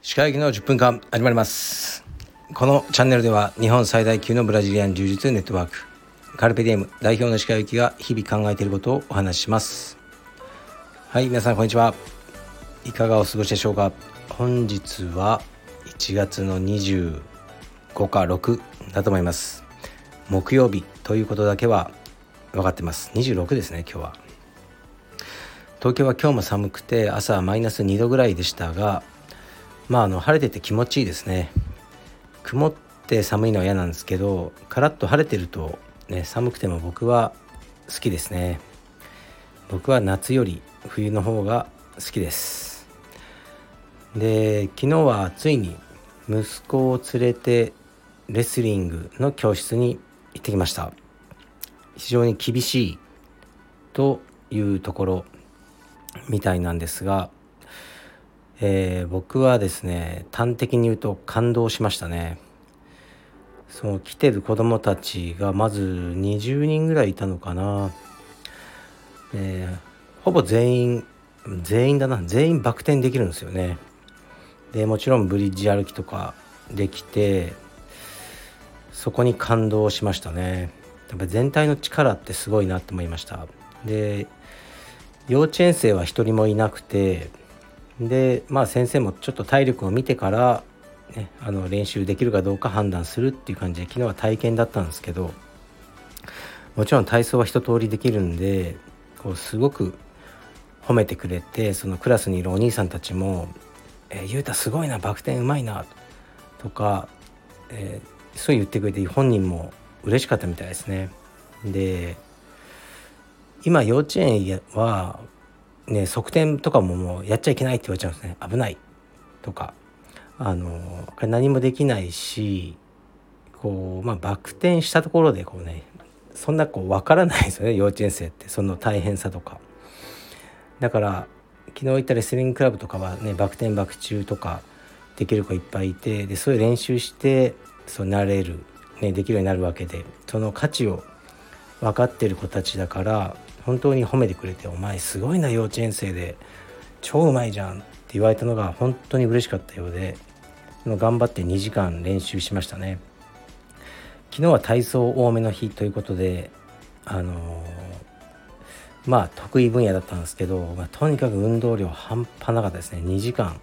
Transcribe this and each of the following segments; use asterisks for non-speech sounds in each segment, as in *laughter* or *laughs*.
歯科医の10分間始まります。このチャンネルでは日本最大級のブラジリアン柔術ネットワークカルペディエム代表の歯科医が日々考えていることをお話しします。はい皆さんこんにちは。いかがお過ごしでしょうか。本日は1月の25か6だと思います。木曜日ということだけは分かってます。26ですね今日は。東京は今日も寒くて朝はマイナス2度ぐらいでしたがまああの晴れてて気持ちいいですね。曇って寒いのは嫌なんですけどカラッと晴れてるとね寒くても僕は好きですね。僕は夏より冬の方が好きです。で昨日はついに息子を連れてレスリングの教室に行ってきました。非常に厳しいというところみたいなんですが、えー、僕はですね端的に言うと感動しましたね。その来てる子供たちがまず20人ぐらいいたのかな、えー、ほぼ全員全員だな。全員バク転できるんですよね。でもちろんブリッジ歩きとかできてそこに感動しましたね。やっぱ全体の力ってすごいなって思いました。で幼稚園生は一人もいなくてでまあ先生もちょっと体力を見てから、ね、あの練習できるかどうか判断するっていう感じで昨日は体験だったんですけどもちろん体操は一通りできるんでこうすごく褒めてくれてそのクラスにいるお兄さんたちも「えー、ゆうたすごいなバク転うまいな」とか、えー、そう言ってくれて本人も嬉しかったみたいですね。で今幼稚園はね側転とかももうやっちゃいけないって言われちゃうんですね。危ない。とかあの何もできないしこうまあバク転したところでこうねそんなこう分からないですよね幼稚園生って。その大変さとか。だから昨日行ったレスリングクラブとかはねバク転バク宙とかできる子いっぱいいてでそういう練習してそうなれる。ね、できるようになるわけでその価値を分かってる子たちだから本当に褒めてくれて「お前すごいな幼稚園生で超うまいじゃん」って言われたのが本当に嬉しかったようで頑張って2時間練習しましたね。昨日は体操多めの日ということであのー、まあ得意分野だったんですけど、まあ、とにかく運動量半端なかったですね。2時間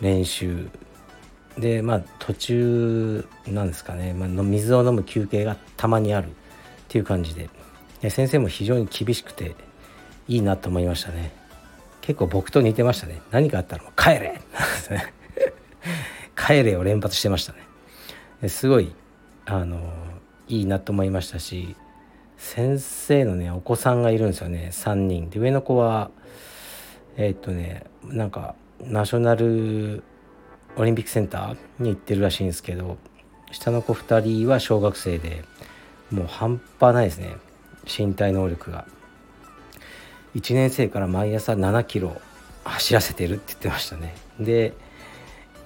練習でまあ途中なんですかね、まあ、水を飲む休憩がたまにあるっていう感じで。で先生も非常に厳しくていいなと思いましたね。結構僕と似てましたね。何かあったら「帰れ! *laughs*」帰れを連発してましたね。すごいあのいいなと思いましたし先生のねお子さんがいるんですよね。3人。で上の子はえー、っとねなんかナショナルオリンピックセンターに行ってるらしいんですけど下の子2人は小学生でもう半端ないですね。身体能力が。1年生から毎朝7キロ走らせてるって言ってましたね。で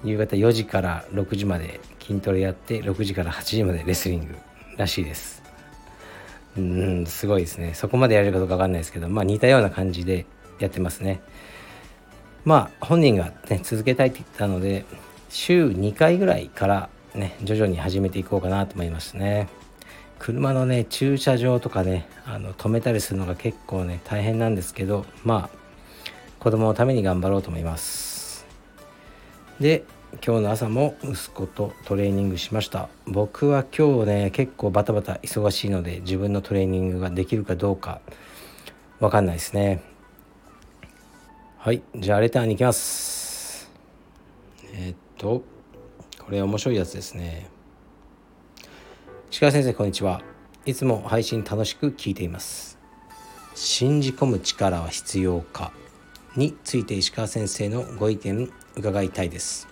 夕方4時から6時まで筋トレやって6時から8時までレスリングらしいです。うんすごいですね。そこまでやれるかどうか分かんないですけどまあ似たような感じでやってますね。まあ本人がね続けたいって言ったので週2回ぐらいからね徐々に始めていこうかなと思いますね。車のね駐車場とかねあの止めたりするのが結構ね大変なんですけどまあ子供のために頑張ろうと思います。で今日の朝も息子とトレーニングしました。僕は今日ね結構バタバタ忙しいので自分のトレーニングができるかどうかわかんないですね。はいじゃあレターに行きます。えー、っとこれ面白いやつですね。石川先生こんにちは。いつも配信楽しく聞いています。信じ込む力は必要か？について石川先生のご意見伺いたいです。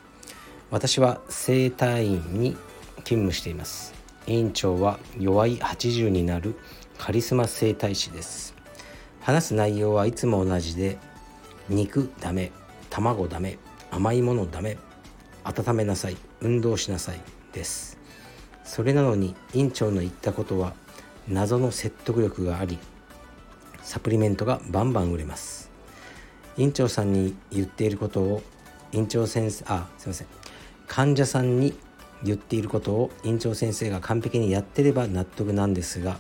私は整体院に勤務しています。院長は弱い80になるカリスマ整体師です。話す内容はいつも同じで肉ダメ卵ダメ甘いものダメ温めなさい運動しなさいです。それなのに院長の言ったことは謎の説得力がありサプリメントがバンバン売れます。院長さんに言っていることを院長先生あすいません。患者さんに言っていることを院長先生が完璧にやってれば納得なんですが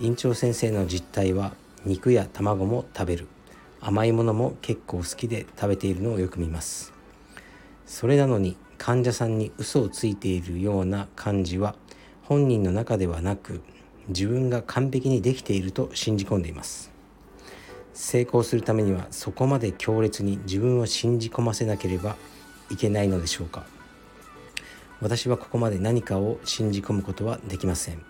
院長先生の実態は肉や卵も食べる。甘いものも結構好きで食べているのをよく見ます。それなのに患者さんに嘘をついているような感じは本人の中ではなく自分が完璧にできていると信じ込んでいます。成功するためにはそこまで強烈に自分を信じ込ませなければいけないのでしょうか。私はここまで何かを信じ込むことはできません。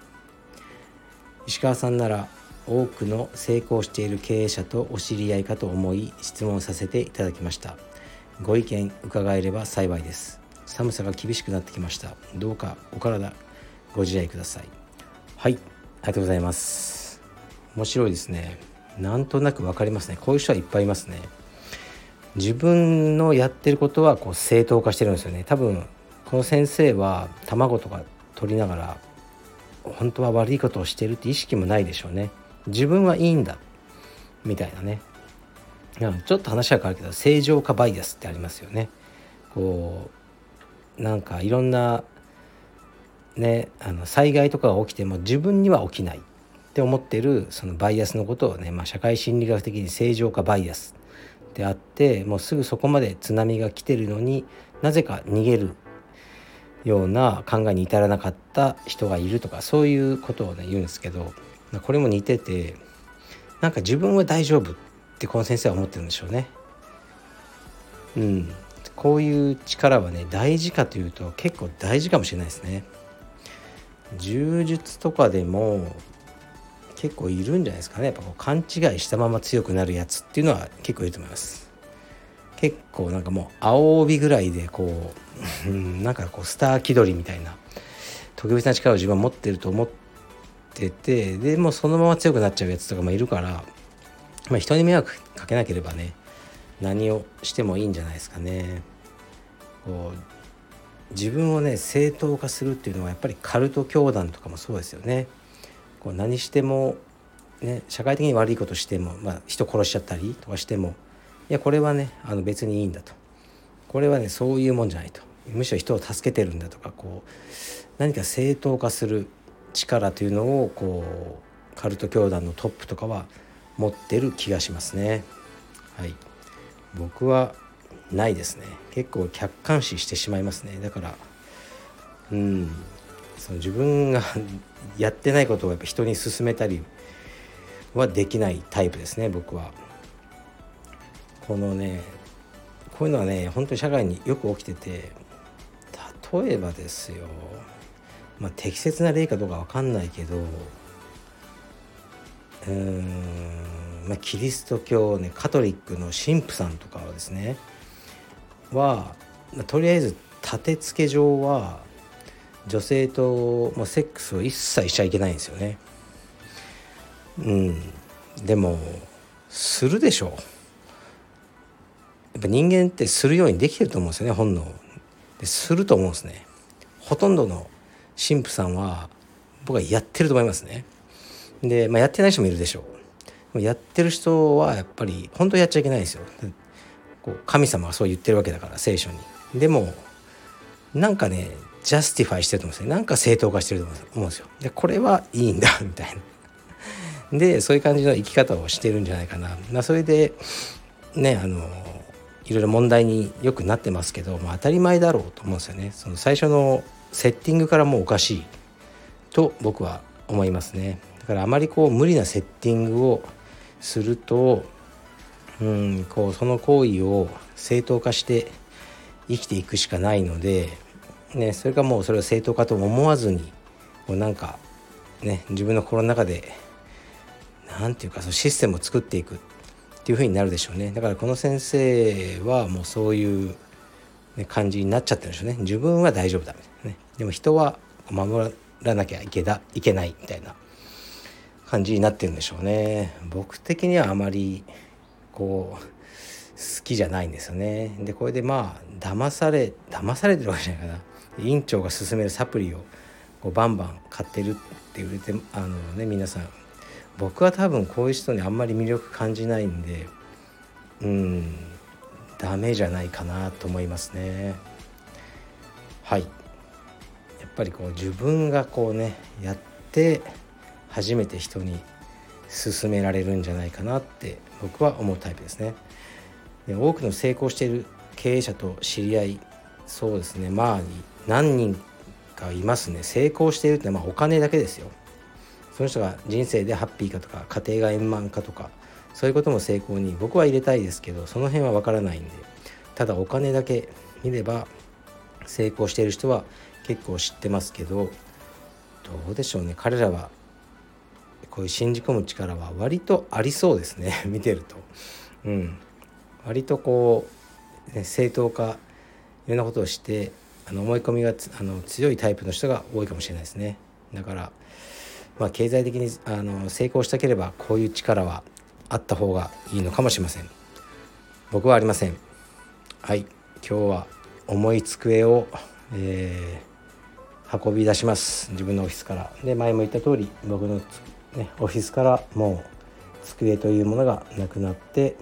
石川さんなら多くの成功している経営者とお知り合いかと思い質問させていただきました。ご意見伺えれば幸いです。寒さが厳しくなってきました。どうかお体ご自愛ください。はいありがとうございます。面白いですね。なんとなく分かりますね。こういう人はいっぱいいますね。自分のやってることはこう正当化してるんですよね。多分この先生は卵とか取りながら本当は悪いことをしてるって意識もないでしょうね。自分はいいんだみたいなね。ちょっと話は変わるけど正常化バイアスってありますよね。こうなんかいろんなねあの災害とかが起きても自分には起きないって思ってるそのバイアスのことをね、まあ、社会心理学的に正常化バイアスであってもうすぐそこまで津波が来てるのになぜか逃げるような考えに至らなかった人がいるとかそういうことをね言うんですけど。これも似ててなんか自分は大丈夫ってこの先生は思ってるんでしょうね。うん、こういう力はね大事かというと結構大事かもしれないですね。柔術とかでも結構いるんじゃないですかねやっぱこう勘違いしたまま強くなるやつっていうのは結構いると思います。結構なんかもう青帯ぐらいでこう *laughs* なんかこうスター気取りみたいな特別な力を自分は持ってると思っててでもうそのまま強くなっちゃうやつとかもいるから、まあ、人に迷惑かけなければね何をしてもいいんじゃないですかね。こう自分をね正当化するっていうのはやっぱりカルト教団とかもそうですよね。こう何しても、ね、社会的に悪いことしても、まあ、人殺しちゃったりとかしてもいやこれはねあの別にいいんだとこれはねそういうもんじゃないとむしろ人を助けてるんだとかこう何か正当化する力というのをこうカルト教団のトップとかは持ってる気がしますね。はい、僕はないですね。結構客観視してしまいますね。だからうん。その自分が *laughs* やってないことをやっぱ人に勧めたりはできないタイプですね僕は。このねこういうのはね本当に社会によく起きてて例えばですよ。まあ適切な例かどうか分かんないけどうんまあキリスト教ねカトリックの神父さんとかはですねは、まあ、とりあえず立て付け上は女性ともうセックスを一切しちゃいけないんですよね。うん、でもするでしょう。やっぱ人間ってするようにできてると思うんですよね本能ですると思うんですねほとんどの神父さんは僕はやってると思いますね。で、まあ、やってない人もいるでしょう。やってる人はやっぱり本当やっちゃいけないですよ。こう神様はそう言ってるわけだから聖書に。でもなんかね justify してると思うんですよなんか正当化してると思うんですよ。でこれはいいんだみたいな。でそういう感じの生き方をしてるんじゃないかな、まあ、それでねあのいろいろ問題によくなってますけど、まあ、当たり前だろうと思うんですよね。その最初のセッティングからもうおかしい。と僕は思いますね。だからあまりこう無理なセッティングをするとうんこうその行為を正当化して生きていくしかないので、ね、それかもうそれを正当化と思わずにこうなんかね自分の心の中で何て言うかそのシステムを作っていくっていう風になるでしょうね。だからこの先生はもうそういう感じになっちゃってるんでしょうね。自分は大丈夫だみたいなね。でも人は守らなきゃいけだいけないみたいな感じになってるんでしょうね。僕的にはあまりこう好きじゃないんですよね。でこれでまあ騙され騙されてるわけじゃないかな。院長が勧めるサプリをこうバンバン買ってるって売れてあのね皆さん。僕は多分こういう人にあんまり魅力感じないんでうんダメじゃないかなと思いますね。はい。ぱりこう自分がこうねやって初めて人に勧められるんじゃないかなって僕は思うタイプですね。で多くの成功している経営者と知り合いそうですね。まあ何人かいますね。成功しているってまあお金だけですよ。その人が人生でハッピーかとか家庭が円満かとかそういうことも成功に僕は入れたいですけどその辺は分からないんでただお金だけ見れば成功している人は結構知ってますけどどうでしょうね。彼らはこういう信じ込む力は割とありそうですね。*laughs* 見てると。うん、割とこう、ね、正当化いろんなことをしてあの思い込みがあの強いタイプの人が多いかもしれないですね。だからまあ、経済的にあの成功したければこういう力はあった方がいいのかもしれません。僕はありません。はい。今日は重い机を、えー、運び出します。自分のオフィスから。で前も言った通り僕の、ね、オフィスからもう机というものがなくなって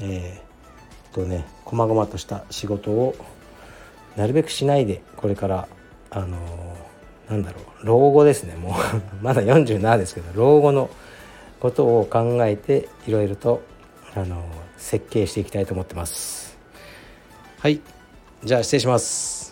えー、とね細々とした仕事をなるべくしないでこれからあのーなんだろう老後ですねもう。*laughs* まだ47ですけど老後のことを考えていろいろとあの設計していきたいと思ってます。はい。じゃあ失礼します。